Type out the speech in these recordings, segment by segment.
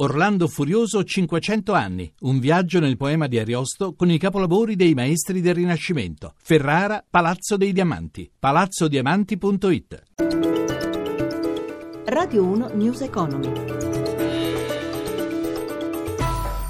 Orlando Furioso 500 anni, un viaggio nel poema di Ariosto con i capolavori dei maestri del Rinascimento. Ferrara, Palazzo dei Diamanti, palazzodiamanti.it. Radio 1 News Economy.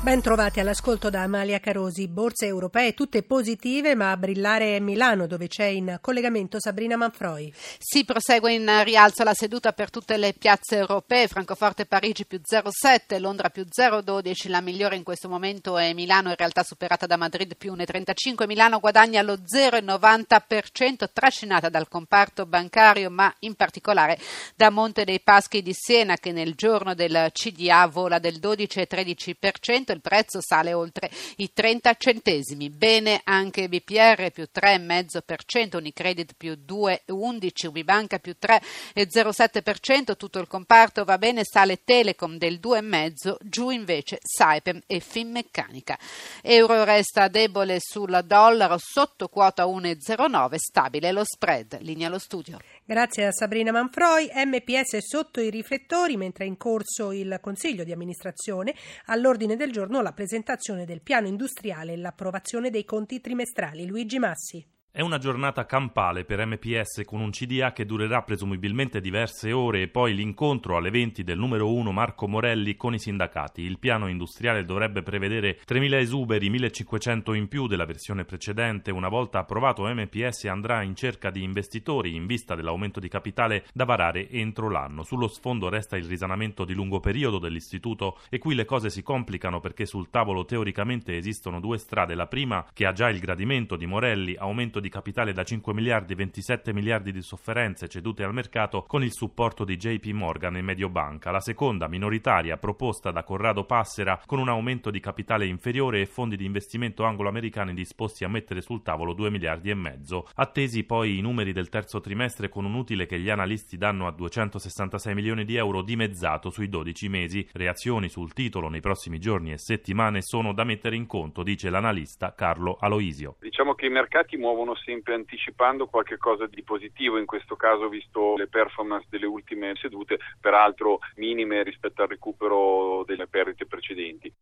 Ben trovati all'ascolto da Amalia Carosi. Borse europee tutte positive, ma a brillare è Milano, dove c'è in collegamento Sabrina Manfroi. Si prosegue in rialzo la seduta per tutte le piazze europee. Francoforte Parigi più 0,7, Londra più 0,12. La migliore in questo momento è Milano, in realtà superata da Madrid più 1,35. Milano guadagna lo 0,90%, trascinata dal comparto bancario, ma in particolare da Monte dei Paschi di Siena, che nel giorno del CDA vola del 12,13% il prezzo sale oltre i 30 centesimi. Bene anche BPR più 3,5%, Unicredit più 2,11%, Ubibanca più 3,07%, tutto il comparto va bene, sale Telecom del 2,5%, giù invece Saipem e Finmeccanica. Euro resta debole sul dollaro sotto quota 1,09, stabile lo spread. Linea allo studio. Grazie a Sabrina Manfroi. MPS sotto i riflettori mentre è in corso il Consiglio di amministrazione. All'ordine del giorno la presentazione del piano industriale e l'approvazione dei conti trimestrali. Luigi Massi. È una giornata campale per MPS con un CDA che durerà presumibilmente diverse ore e poi l'incontro alle 20 del numero 1 Marco Morelli con i sindacati. Il piano industriale dovrebbe prevedere 3.000 esuberi, 1.500 in più della versione precedente. Una volta approvato MPS andrà in cerca di investitori in vista dell'aumento di capitale da varare entro l'anno. Sullo sfondo resta il risanamento di lungo periodo dell'istituto e qui le cose si complicano perché sul tavolo teoricamente esistono due strade. La prima, che ha già il gradimento di Morelli, aumento di di capitale da 5 miliardi e 27 miliardi di sofferenze cedute al mercato con il supporto di JP Morgan e Mediobanca. La seconda, minoritaria, proposta da Corrado Passera con un aumento di capitale inferiore e fondi di investimento anglo-americani disposti a mettere sul tavolo 2 miliardi e mezzo. Attesi poi i numeri del terzo trimestre con un utile che gli analisti danno a 266 milioni di euro dimezzato sui 12 mesi. Reazioni sul titolo nei prossimi giorni e settimane sono da mettere in conto, dice l'analista Carlo Aloisio. Diciamo che i mercati muovono sempre anticipando qualche cosa di positivo, in questo caso visto le performance delle ultime sedute, peraltro minime rispetto al recupero delle perdite precedenti.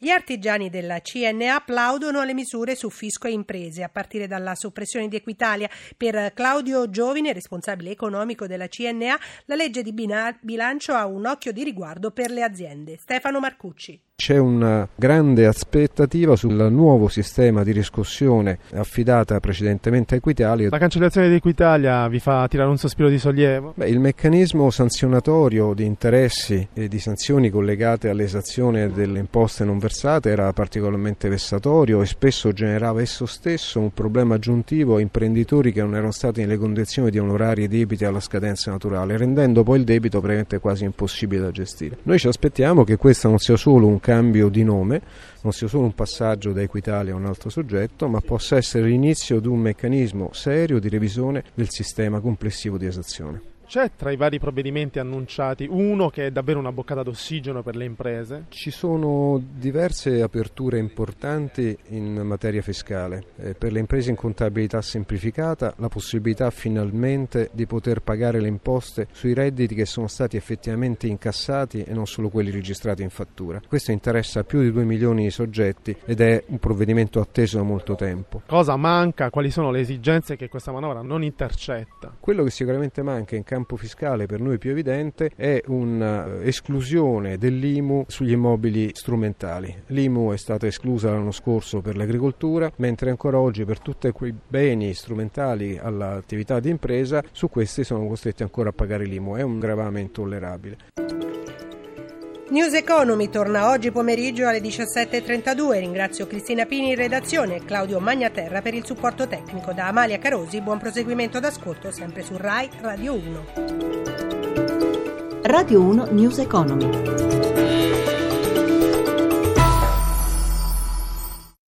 Gli artigiani della CNA applaudono alle misure su fisco e imprese, a partire dalla soppressione di Equitalia. Per Claudio Giovine, responsabile economico della CNA, la legge di bilancio ha un occhio di riguardo per le aziende. Stefano Marcucci. C'è una grande aspettativa sul nuovo sistema di riscossione affidata precedentemente a Equitalia. La cancellazione di Equitalia vi fa tirare un sospiro di sollievo? Beh, il meccanismo sanzionatorio di interessi e di sanzioni collegate all'esazione delle imposte non versate era particolarmente vessatorio e spesso generava esso stesso un problema aggiuntivo a imprenditori che non erano stati nelle condizioni di onorare i debiti alla scadenza naturale, rendendo poi il debito praticamente quasi impossibile da gestire. Noi ci aspettiamo che questo non sia solo un cambio di nome, non sia solo un passaggio da Equitalia a un altro soggetto, ma possa essere l'inizio di un meccanismo serio di revisione del sistema complessivo di esazione. C'è tra i vari provvedimenti annunciati uno che è davvero una boccata d'ossigeno per le imprese? Ci sono diverse aperture importanti in materia fiscale. Eh, per le imprese in contabilità semplificata la possibilità finalmente di poter pagare le imposte sui redditi che sono stati effettivamente incassati e non solo quelli registrati in fattura. Questo interessa più di 2 milioni di soggetti ed è un provvedimento atteso da molto tempo. Cosa manca? Quali sono le esigenze che questa manovra non intercetta? Quello che sicuramente manca in campo campo fiscale per noi più evidente è un'esclusione dell'IMU sugli immobili strumentali. L'IMU è stata esclusa l'anno scorso per l'agricoltura, mentre ancora oggi per tutti quei beni strumentali all'attività di impresa, su questi sono costretti ancora a pagare l'IMU. È un gravame intollerabile. News Economy torna oggi pomeriggio alle 17.32. Ringrazio Cristina Pini in redazione e Claudio Magnaterra per il supporto tecnico. Da Amalia Carosi, buon proseguimento d'ascolto sempre su RAI Radio 1. Radio 1 News Economy.